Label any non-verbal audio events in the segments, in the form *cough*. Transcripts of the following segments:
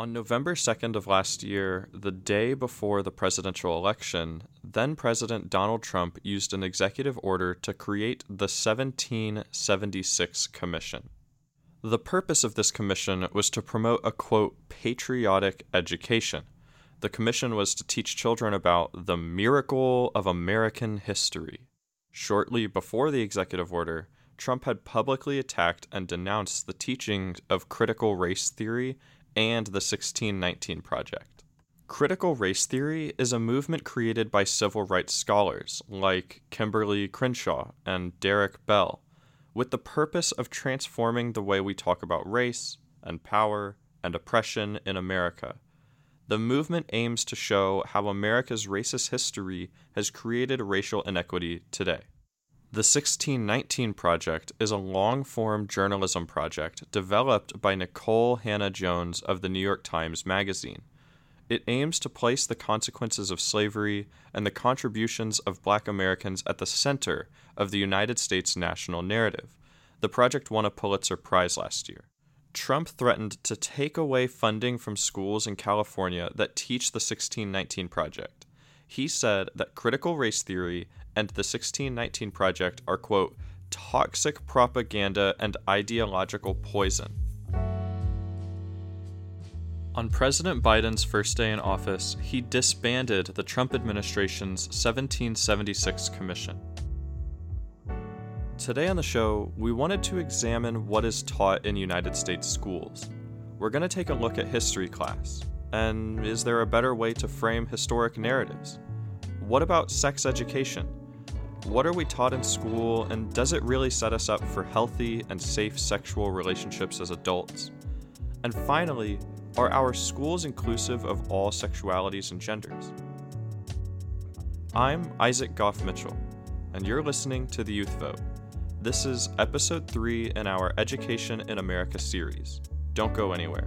On November 2nd of last year, the day before the presidential election, then President Donald Trump used an executive order to create the 1776 Commission. The purpose of this commission was to promote a quote, patriotic education. The commission was to teach children about the miracle of American history. Shortly before the executive order, Trump had publicly attacked and denounced the teachings of critical race theory and the 1619 Project. Critical race theory is a movement created by civil rights scholars like Kimberlé Crenshaw and Derek Bell, with the purpose of transforming the way we talk about race and power and oppression in America. The movement aims to show how America's racist history has created racial inequity today. The 1619 Project is a long form journalism project developed by Nikole Hannah-Jones of the New York Times Magazine. It aims to place the consequences of slavery and the contributions of black Americans at the center of the United States national narrative. The project won a Pulitzer Prize last year. Trump threatened to take away funding from schools in California that teach the 1619 Project. He said that critical race theory and the 1619 Project are, quote, toxic propaganda and ideological poison. On President Biden's first day in office, he disbanded the Trump administration's 1776 Commission. Today on the show, we wanted to examine what is taught in United States schools. We're going to take a look at history class. And is there a better way to frame historic narratives? What about sex education? What are we taught in school, and does it really set us up for healthy and safe sexual relationships as adults? And finally, are our schools inclusive of all sexualities and genders? I'm Isaac Goff Mitchell, and you're listening to the Youth Vote. This is episode 3 in our Education in America series. Don't go anywhere.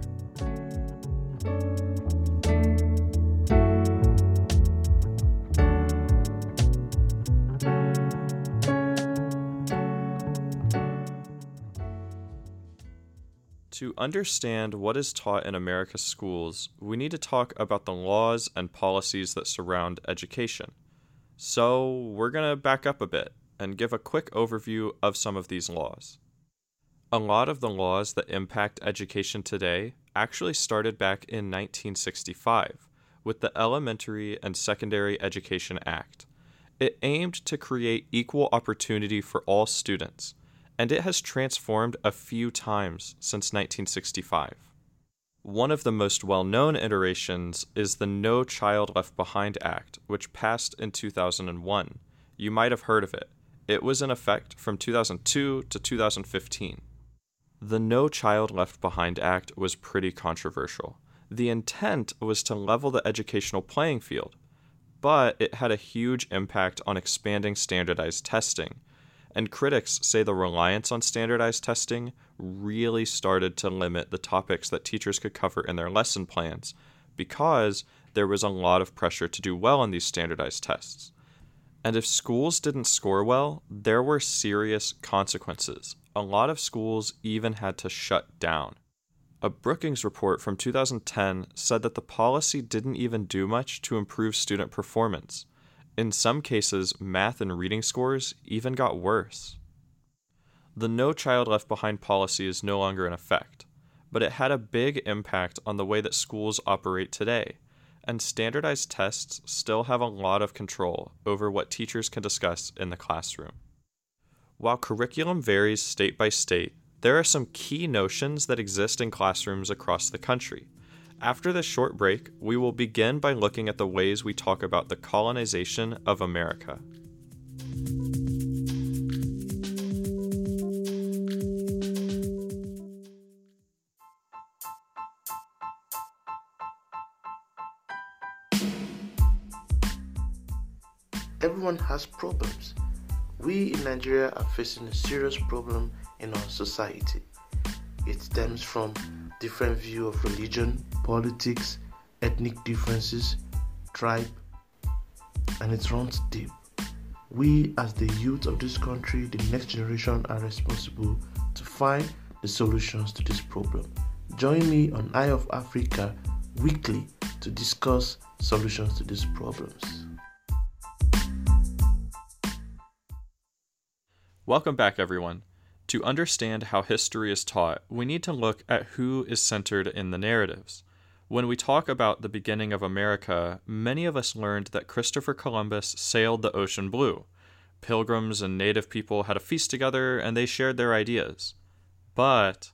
To understand what is taught in America's schools, we need to talk about the laws and policies that surround education. So, we're going to back up a bit and give a quick overview of some of these laws. A lot of the laws that impact education today actually started back in 1965 with the Elementary and Secondary Education Act. It aimed to create equal opportunity for all students and it has transformed a few times since 1965. One of the most well known iterations is the No Child Left Behind Act, which passed in 2001. You might have heard of it. It was in effect from 2002 to 2015. The No Child Left Behind Act was pretty controversial. The intent was to level the educational playing field, but it had a huge impact on expanding standardized testing and critics say the reliance on standardized testing really started to limit the topics that teachers could cover in their lesson plans because there was a lot of pressure to do well on these standardized tests. And if schools didn't score well, there were serious consequences. A lot of schools even had to shut down. A Brookings report from 2010 said that the policy didn't even do much to improve student performance. In some cases, math and reading scores even got worse. The No Child Left Behind policy is no longer in effect, but it had a big impact on the way that schools operate today, and standardized tests still have a lot of control over what teachers can discuss in the classroom. While curriculum varies state by state, there are some key notions that exist in classrooms across the country after this short break, we will begin by looking at the ways we talk about the colonization of America. Everyone has problems. We in Nigeria are facing a serious problem in our society. It stems from different view of religion, politics, ethnic differences, tribe, and it runs deep. We, as the youth of this country, the next generation, are responsible to find the solutions to this problem. Join me on Eye of Africa weekly to discuss solutions to these problems. Welcome back, everyone. To understand how history is taught, we need to look at who is centered in the narratives. When we talk about the beginning of America, many of us learned that Christopher Columbus sailed the ocean blue. Pilgrims and native people had a feast together and they shared their ideas. But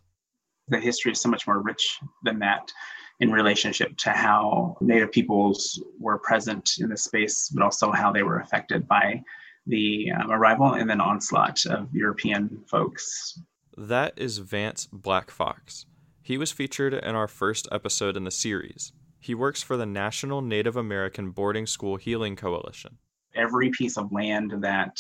the history is so much more rich than that in relationship to how native peoples were present in the space, but also how they were affected by the um, arrival and then onslaught of European folks. That is Vance Blackfox. He was featured in our first episode in the series. He works for the National Native American Boarding School Healing Coalition. Every piece of land that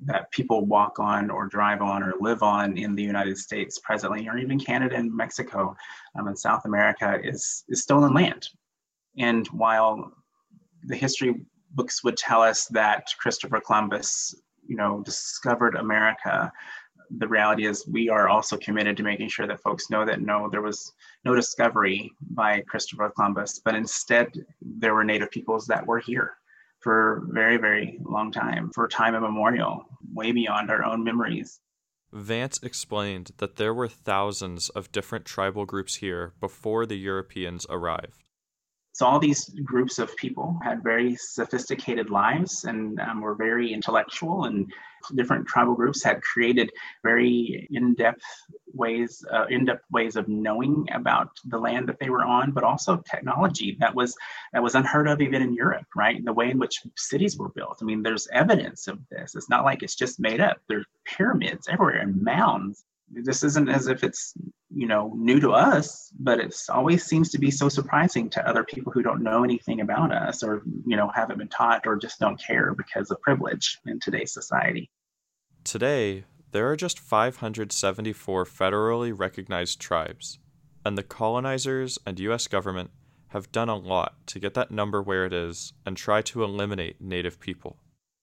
that people walk on or drive on or live on in the United States presently, or even Canada and Mexico um, and South America, is, is stolen land. And while the history books would tell us that Christopher Columbus, you know, discovered America. The reality is, we are also committed to making sure that folks know that no, there was no discovery by Christopher Columbus, but instead there were Native peoples that were here for very, very long time, for time immemorial, way beyond our own memories. Vance explained that there were thousands of different tribal groups here before the Europeans arrived. So all these groups of people had very sophisticated lives and um, were very intellectual, and different tribal groups had created very in-depth ways, uh, in-depth ways of knowing about the land that they were on, but also technology that was that was unheard of even in Europe, right? The way in which cities were built. I mean, there's evidence of this. It's not like it's just made up. There's pyramids everywhere and mounds this isn't as if it's you know new to us but it always seems to be so surprising to other people who don't know anything about us or you know haven't been taught or just don't care because of privilege in today's society. Today there are just 574 federally recognized tribes and the colonizers and US government have done a lot to get that number where it is and try to eliminate native people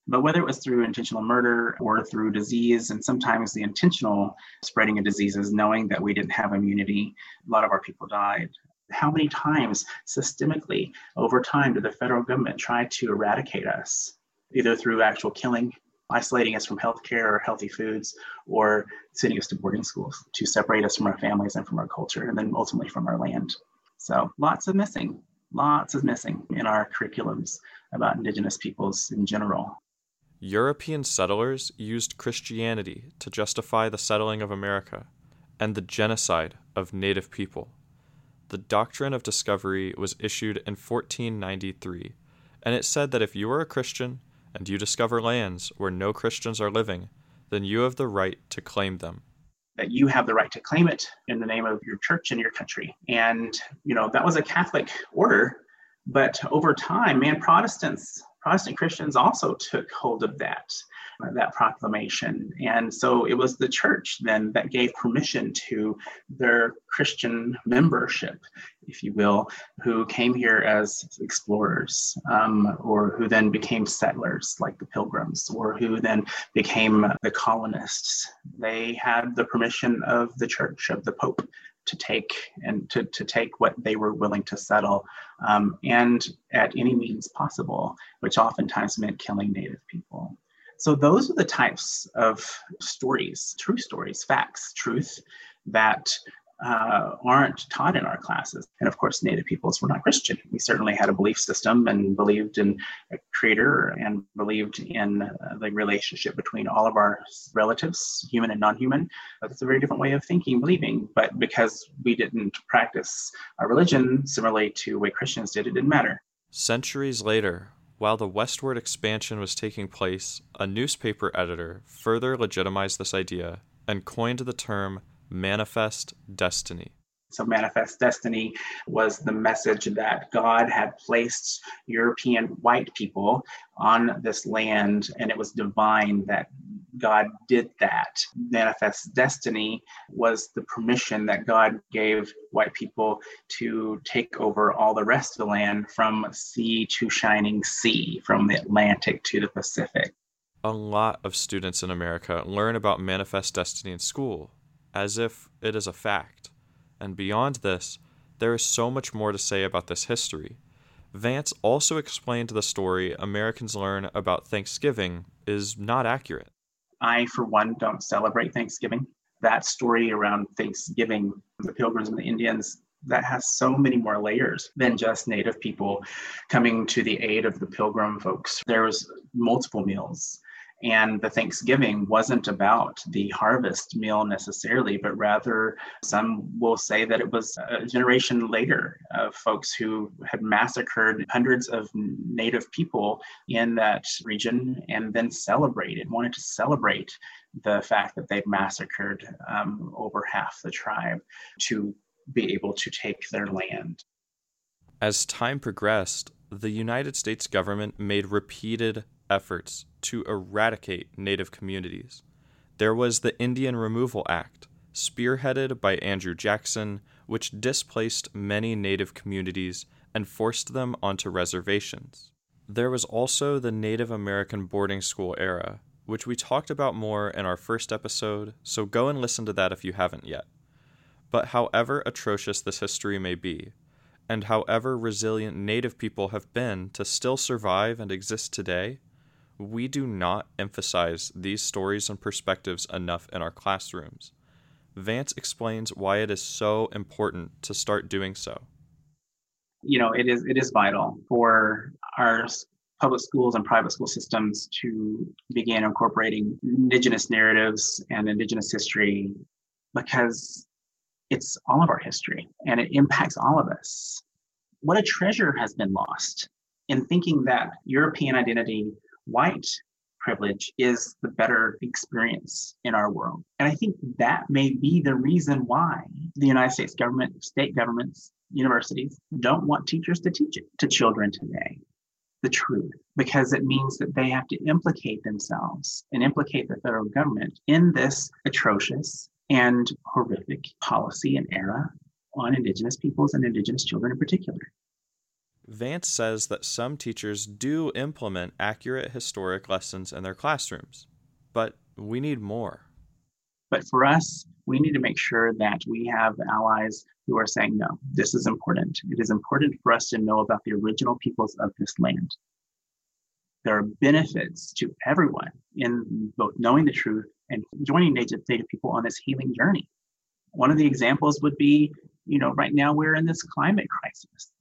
but whether it was through intentional murder or through disease, and sometimes the intentional spreading of diseases, knowing that we didn't have immunity, a lot of our people died. How many times systemically over time did the federal government try to eradicate us, either through actual killing, isolating us from healthcare or healthy foods, or sending us to boarding schools to separate us from our families and from our culture, and then ultimately from our land? So lots of missing, lots of missing in our curriculums about Indigenous peoples in general. European settlers used Christianity to justify the settling of America and the genocide of native people. The Doctrine of Discovery was issued in 1493, and it said that if you are a Christian and you discover lands where no Christians are living, then you have the right to claim them. That you have the right to claim it in the name of your church and your country. And, you know, that was a Catholic order. But over time, man, Protestants Protestant Christians also took hold of that, that proclamation. And so it was the church then that gave permission to their Christian membership, if you will, who came here as explorers, um, or who then became settlers like the pilgrims, or who then became the colonists. They had the permission of the church, of the Pope, to take and to, to take what they were willing to settle um, and at any means possible, which oftentimes meant killing Native people. So those are the types of stories, true stories, facts, truth that uh, aren't taught in our classes. And of course, Native peoples were not Christian. We certainly had a belief system and believed in a creator and believed in uh, the relationship between all of our relatives, human and non human. That's a very different way of thinking, believing. But because we didn't practice our religion similarly to the way Christians did, it didn't matter. Centuries later, while the westward expansion was taking place, a newspaper editor further legitimized this idea and coined the term manifest destiny. So, manifest destiny was the message that God had placed European white people on this land, and it was divine that God did that. Manifest destiny was the permission that God gave white people to take over all the rest of the land from sea to shining sea, from the Atlantic to the Pacific. A lot of students in America learn about manifest destiny in school, as if it is a fact. And beyond this, there is so much more to say about this history. Vance also explained the story Americans learn about Thanksgiving is not accurate. I, for one, don't celebrate Thanksgiving. That story around Thanksgiving, the Pilgrims and the Indians, that has so many more layers than just Native people coming to the aid of the Pilgrim folks. There was multiple meals and the Thanksgiving wasn't about the harvest meal necessarily, but rather some will say that it was a generation later of folks who had massacred hundreds of native people in that region and then celebrated, wanted to celebrate the fact that they'd massacred um, over half the tribe to be able to take their land. As time progressed, the United States government made repeated efforts to eradicate Native communities. There was the Indian Removal Act, spearheaded by Andrew Jackson, which displaced many Native communities and forced them onto reservations. There was also the Native American boarding school era, which we talked about more in our first episode, so go and listen to that if you haven't yet. But however atrocious this history may be, and however resilient Native people have been to still survive and exist today, we do not emphasize these stories and perspectives enough in our classrooms. Vance explains why it is so important to start doing so. You know, it is it is vital for our public schools and private school systems to begin incorporating indigenous narratives and indigenous history because it's all of our history and it impacts all of us. What a treasure has been lost in thinking that European identity white privilege is the better experience in our world. And I think that may be the reason why the United States government, state governments, universities don't want teachers to teach it to children today. The truth, because it means that they have to implicate themselves and implicate the federal government in this atrocious and horrific policy and era on Indigenous peoples and Indigenous children in particular. Vance says that some teachers do implement accurate historic lessons in their classrooms, but we need more. But for us, we need to make sure that we have allies who are saying, no, this is important. It is important for us to know about the original peoples of this land. There are benefits to everyone in both knowing the truth and joining native, native people on this healing journey. One of the examples would be, you know, right now we're in this climate crisis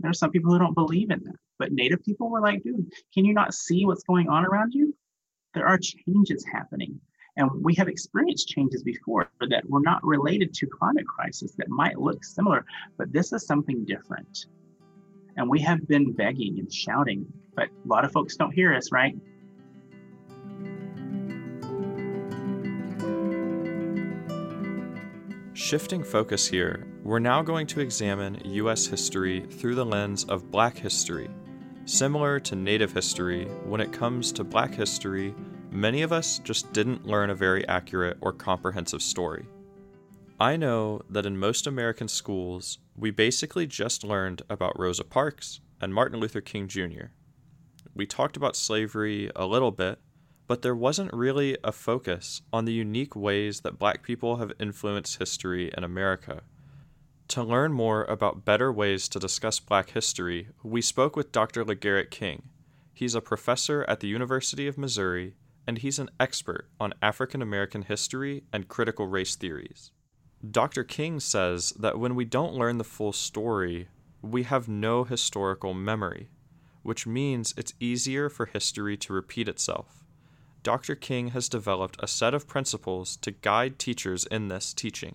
there are some people who don't believe in that. But Native people were like, dude, can you not see what's going on around you? There are changes happening. And we have experienced changes before that were not related to climate crisis that might look similar, but this is something different. And we have been begging and shouting, but a lot of folks don't hear us, right? Shifting focus here, we're now going to examine U.S. history through the lens of Black history. Similar to Native history, when it comes to Black history, many of us just didn't learn a very accurate or comprehensive story. I know that in most American schools, we basically just learned about Rosa Parks and Martin Luther King Jr. We talked about slavery a little bit, but there wasn't really a focus on the unique ways that black people have influenced history in America. To learn more about better ways to discuss black history, we spoke with Dr. LaGarrett King. He's a professor at the University of Missouri, and he's an expert on African American history and critical race theories. Dr. King says that when we don't learn the full story, we have no historical memory, which means it's easier for history to repeat itself. Dr. King has developed a set of principles to guide teachers in this teaching.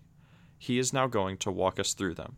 He is now going to walk us through them.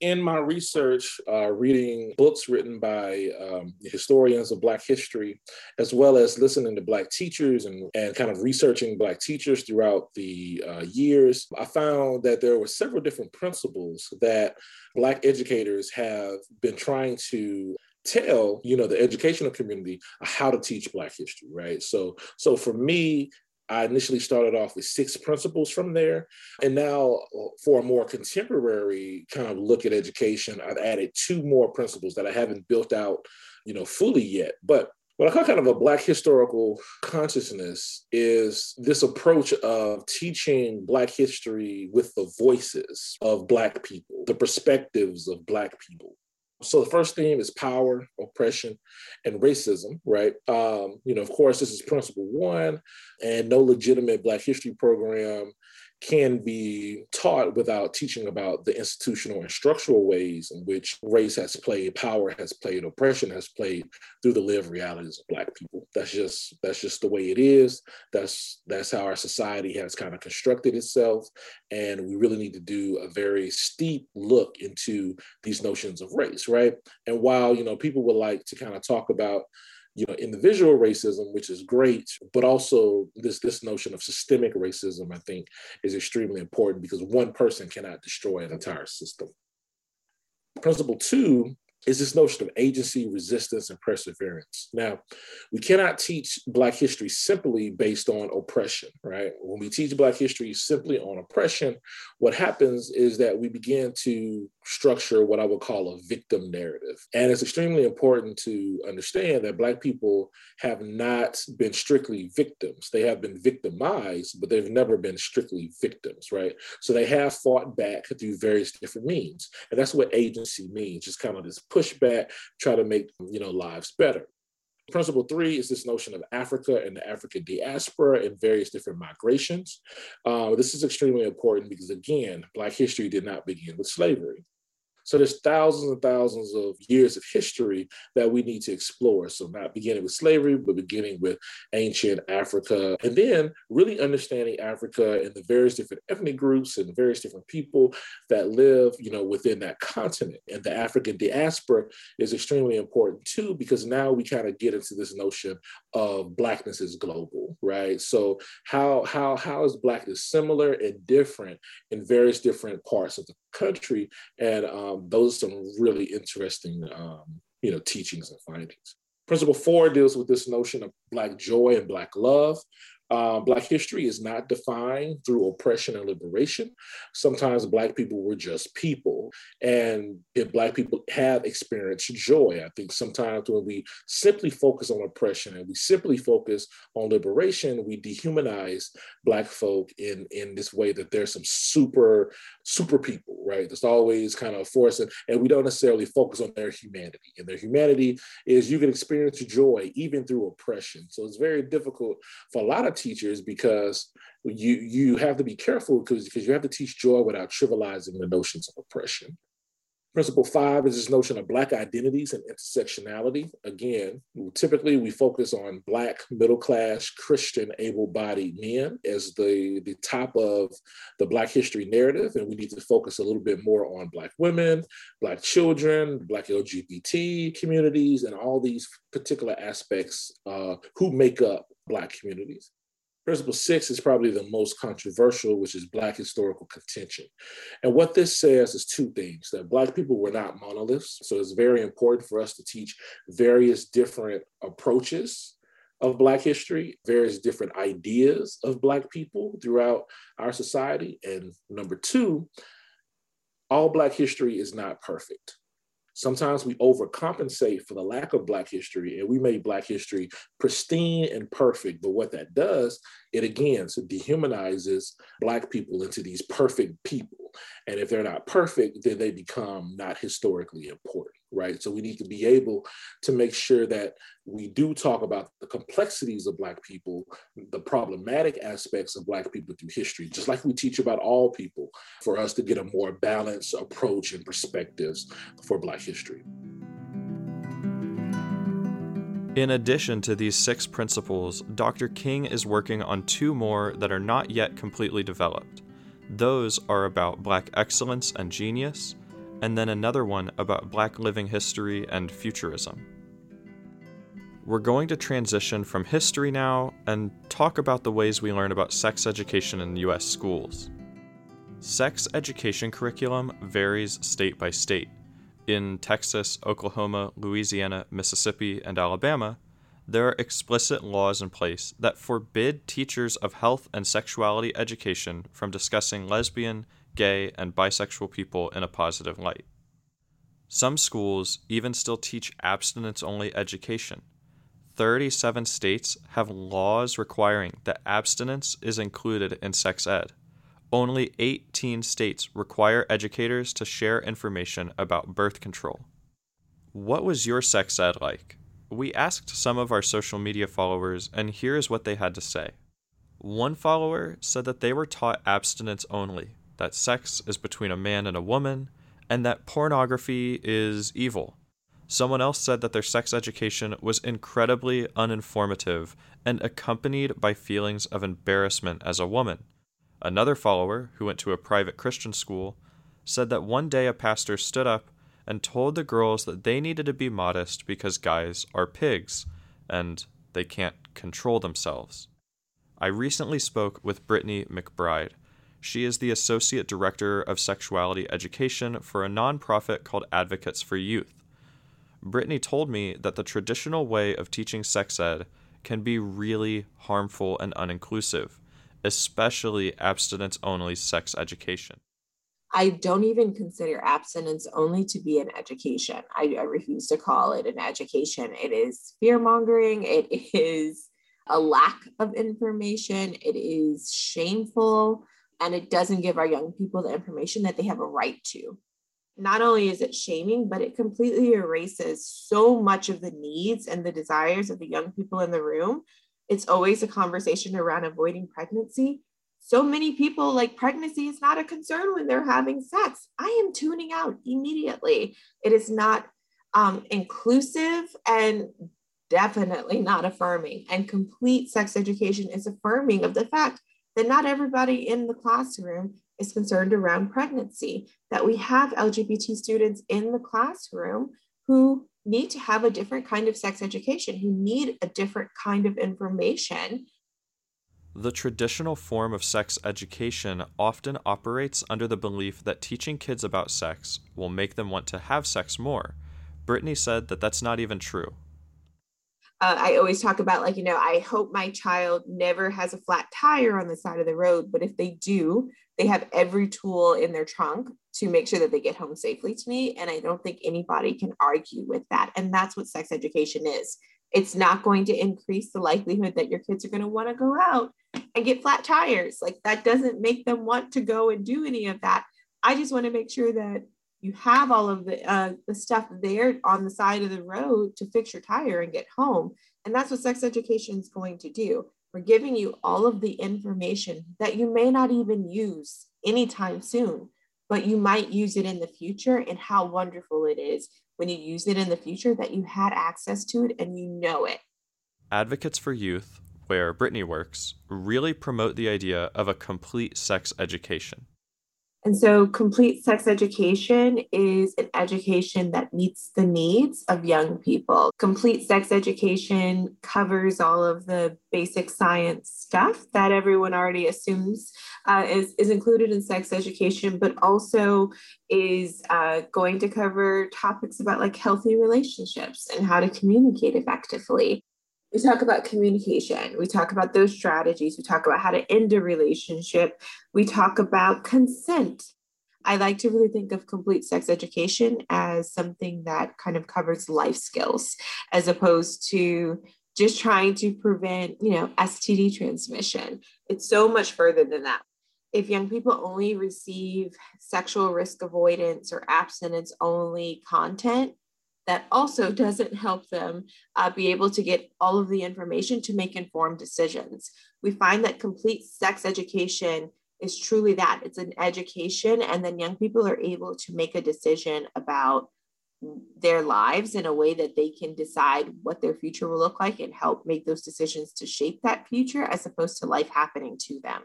In my research, uh, reading books written by um, historians of Black history, as well as listening to Black teachers and, and kind of researching Black teachers throughout the uh, years, I found that there were several different principles that Black educators have been trying to tell you know the educational community how to teach black history right so so for me I initially started off with six principles from there. And now, for a more contemporary kind of look at education, I've added two more principles that I haven't built out, you know, fully yet. But what I call kind of a Black historical consciousness is this approach of teaching Black history with the voices of Black people, the perspectives of Black people. So the first theme is power, oppression, and racism, right? Um, you know, of course, this is principle one, and no legitimate Black history program can be taught without teaching about the institutional and structural ways in which race has played, power has played, oppression has played through the lived realities of Black people. That's just that's just the way it is. That's that's how our society has kind of constructed itself, and we really need to do a very steep look into these notions of race, right? And while you know people would like to kind of talk about you know individual racism which is great but also this this notion of systemic racism i think is extremely important because one person cannot destroy an entire system principle two is this notion of agency, resistance, and perseverance. Now, we cannot teach Black history simply based on oppression, right? When we teach Black history simply on oppression, what happens is that we begin to structure what I would call a victim narrative. And it's extremely important to understand that Black people have not been strictly victims. They have been victimized, but they've never been strictly victims, right? So they have fought back through various different means. And that's what agency means, just kind of this pushback, try to make you know lives better. Principle three is this notion of Africa and the African diaspora and various different migrations. Uh, this is extremely important because, again, Black history did not begin with slavery. So there's thousands and thousands of years of history that we need to explore. So not beginning with slavery, but beginning with ancient Africa, and then really understanding Africa and the various different ethnic groups and the various different people that live, you know, within that continent. And the African diaspora is extremely important too, because now we kind of get into this notion of blackness is global, right? So how how how is blackness similar and different in various different parts of the country? And um, those are some really interesting, um, you know, teachings and findings. Principle four deals with this notion of Black joy and Black love. Uh, Black history is not defined through oppression and liberation. Sometimes Black people were just people. And if Black people have experienced joy, I think sometimes when we simply focus on oppression and we simply focus on liberation, we dehumanize Black folk in, in this way that there's some super, super people, right? That's always kind of forcing, and we don't necessarily focus on their humanity. And their humanity is you can experience joy even through oppression. So it's very difficult for a lot of teachers because you you have to be careful because because you have to teach joy without trivializing the notions of oppression. Principle five is this notion of Black identities and intersectionality. Again, typically we focus on Black, middle class, Christian, able bodied men as the, the top of the Black history narrative. And we need to focus a little bit more on Black women, Black children, Black LGBT communities, and all these particular aspects uh, who make up Black communities. Principle six is probably the most controversial, which is Black historical contention. And what this says is two things that Black people were not monoliths. So it's very important for us to teach various different approaches of Black history, various different ideas of Black people throughout our society. And number two, all Black history is not perfect. Sometimes we overcompensate for the lack of Black history and we make Black history pristine and perfect. But what that does, it again, so dehumanizes Black people into these perfect people. And if they're not perfect, then they become not historically important right? So we need to be able to make sure that we do talk about the complexities of Black people, the problematic aspects of Black people through history, just like we teach about all people, for us to get a more balanced approach and perspectives for Black history. In addition to these six principles, Dr. King is working on two more that are not yet completely developed. Those are about Black excellence and genius, and then another one about Black living history and futurism. We're going to transition from history now and talk about the ways we learn about sex education in US schools. Sex education curriculum varies state by state. In Texas, Oklahoma, Louisiana, Mississippi, and Alabama, there are explicit laws in place that forbid teachers of health and sexuality education from discussing lesbian, gay, and bisexual people in a positive light. Some schools even still teach abstinence only education. 37 states have laws requiring that abstinence is included in sex ed. Only 18 states require educators to share information about birth control. What was your sex ed like? We asked some of our social media followers, and here's what they had to say. One follower said that they were taught abstinence only, that sex is between a man and a woman, and that pornography is evil. Someone else said that their sex education was incredibly uninformative and accompanied by feelings of embarrassment as a woman. Another follower, who went to a private Christian school, said that one day a pastor stood up and told the girls that they needed to be modest because guys are pigs and they can't control themselves. I recently spoke with Brittany McBride. She is the Associate Director of Sexuality Education for a nonprofit called Advocates for Youth. Brittany told me that the traditional way of teaching sex ed can be really harmful and uninclusive, especially abstinence only sex education. I don't even consider abstinence only to be an education. I, I refuse to call it an education. It is fear mongering, it *laughs* is a lack of information, it is shameful, and it doesn't give our young people the information that they have a right to not only is it shaming, but it completely erases so much of the needs and the desires of the young people in the room. It's always a conversation around avoiding pregnancy. So many people like pregnancy is not a concern when they're having sex. I am tuning out immediately. It is not um, inclusive and definitely not affirming. And complete sex education is affirming of the fact that not everybody in the classroom is concerned around pregnancy, that we have LGBT students in the classroom who need to have a different kind of sex education, who need a different kind of information. The traditional form of sex education often operates under the belief that teaching kids about sex will make them want to have sex more. Brittany said that that's not even true. Uh, I always talk about, like, you know, I hope my child never has a flat tire on the side of the road, but if they do, they have every tool in their trunk to make sure that they get home safely to me. And I don't think anybody can argue with that. And that's what sex education is. It's not going to increase the likelihood that your kids are going to want to go out and get flat tires. Like that doesn't make them want to go and do any of that. I just want to make sure that you have all of the uh, the stuff there on the side of the road to fix your tire and get home. And that's what sex education is going to do. We're giving you all of the information that you may not even use anytime soon, but you might use it in the future and how wonderful it is when you use it in the future that you had access to it and you know it. Advocates for Youth, where Brittany works, really promote the idea of a complete sex education. And so, complete sex education is an education that meets the needs of young people. Complete sex education covers all of the basic science stuff that everyone already assumes uh, is, is included in sex education, but also is uh, going to cover topics about like healthy relationships and how to communicate effectively we talk about communication. We talk about those strategies. We talk about how to end a relationship. We talk about consent. I like to really think of complete sex education as something that kind of covers life skills as opposed to just trying to prevent you know std transmission. It's so much further than that. If young people only receive sexual risk avoidance or abstinence only content that also doesn't help them uh, be able to get all of the information to make informed decisions. We find that complete sex education is truly that it's an education, and then young people are able to make a decision about their lives in a way that they can decide what their future will look like and help make those decisions to shape that future as opposed to life happening to them.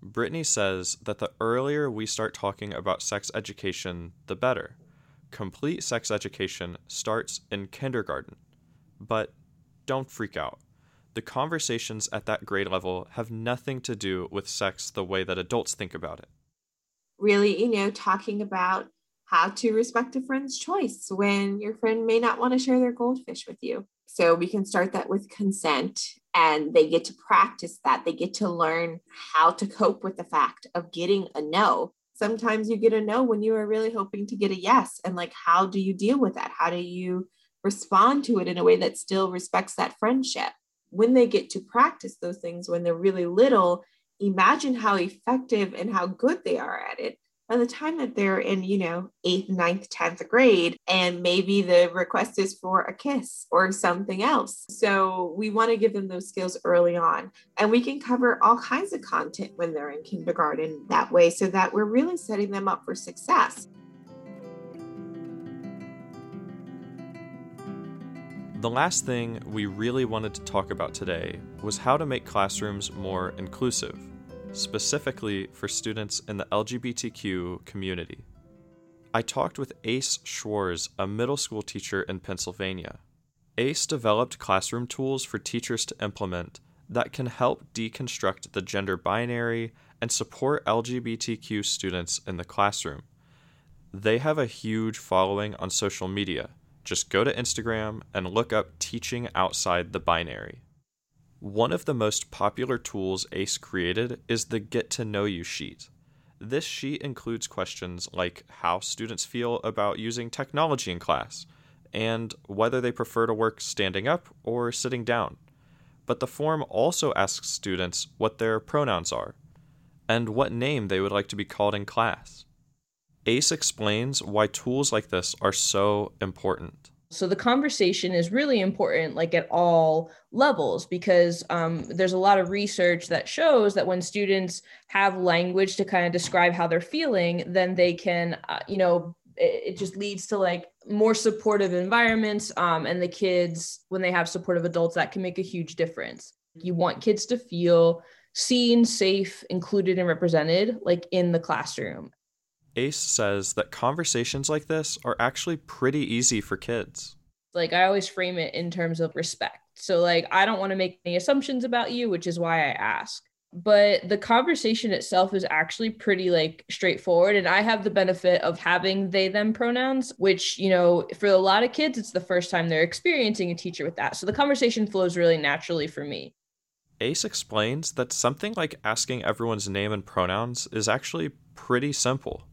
Brittany says that the earlier we start talking about sex education, the better complete sex education starts in kindergarten. But don't freak out. The conversations at that grade level have nothing to do with sex the way that adults think about it. Really, you know, talking about how to respect a friend's choice when your friend may not want to share their goldfish with you. So we can start that with consent and they get to practice that. They get to learn how to cope with the fact of getting a no sometimes you get a no when you are really hoping to get a yes and like how do you deal with that how do you respond to it in a way that still respects that friendship. When they get to practice those things when they're really little, imagine how effective and how good they are at it by the time that they're in, you know, eighth, ninth, 10th grade, and maybe the request is for a kiss or something else. So we want to give them those skills early on. And we can cover all kinds of content when they're in kindergarten that way so that we're really setting them up for success. The last thing we really wanted to talk about today was how to make classrooms more inclusive specifically for students in the LGBTQ community. I talked with Ace Schwarz, a middle school teacher in Pennsylvania. Ace developed classroom tools for teachers to implement that can help deconstruct the gender binary and support LGBTQ students in the classroom. They have a huge following on social media. Just go to Instagram and look up Teaching Outside the Binary. One of the most popular tools Ace created is the Get to Know You sheet. This sheet includes questions like how students feel about using technology in class, and whether they prefer to work standing up or sitting down. But the form also asks students what their pronouns are, and what name they would like to be called in class. Ace explains why tools like this are so important. So the conversation is really important, like at all levels, because um, there's a lot of research that shows that when students have language to kind of describe how they're feeling, then they can, uh, you know, it, it, just leads to like more supportive environments. Um, and the kids, when they have supportive adults, that can make a huge difference. You want kids to feel seen, safe, included, and represented, like in the classroom. Ace says that conversations like this are actually pretty easy for kids. Like, I always frame it in terms of respect. So, like, I don't want to make any assumptions about you, which is why I ask. But the conversation itself is actually pretty like straightforward. And I have the benefit of having they them pronouns, which, you know, for a lot of kids, it's the first time they're experiencing a teacher with that. So the conversation flows really naturally for me. Ace explains that something like asking everyone's name and pronouns is actually pretty simple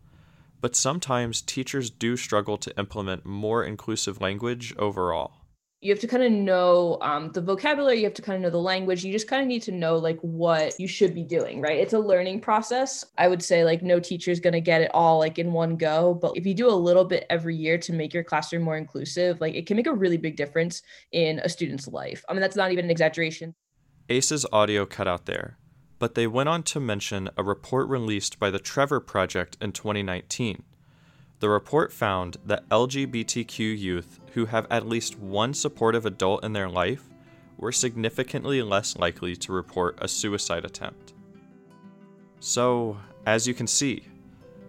but sometimes teachers do struggle to implement more inclusive language overall. You have to kind of know um, the vocabulary, you have to kind of know the language. You just kind of need to know like what you should be doing, right? It's a learning process. I would say like no teacher is going to get it all like in one go, but if you do a little bit every year to make your classroom more inclusive, like it can make a really big difference in a student's life. I mean, that's not even an exaggeration. Ace's audio cut out there but they went on to mention a report released by the Trevor Project in 2019. The report found that LGBTQ youth who have at least one supportive adult in their life were significantly less likely to report a suicide attempt. So, as you can see,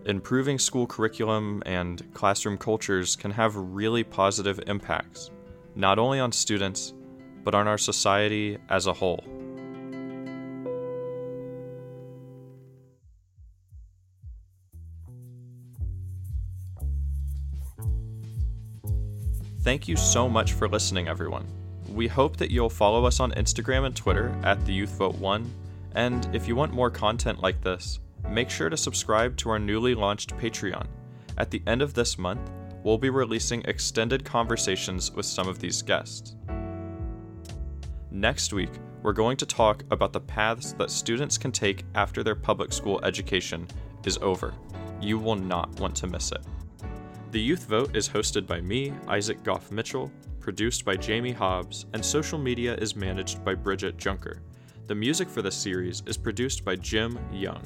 improving school curriculum and classroom cultures can have really positive impacts, not only on students, but on our society as a whole. Thank you so much for listening, everyone. We hope that you'll follow us on Instagram and Twitter at the Youth Vote One, and if you want more content like this, make sure to subscribe to our newly launched Patreon. At the end of this month, we'll be releasing extended conversations with some of these guests. Next week, we're going to talk about the paths that students can take after their public school education is over. You will not want to miss it. The Youth Vote is hosted by me, Isaac Goff Mitchell, produced by Jamie Hobbs, and social media is managed by Bridget Junker. The music for this series is produced by Jim Young.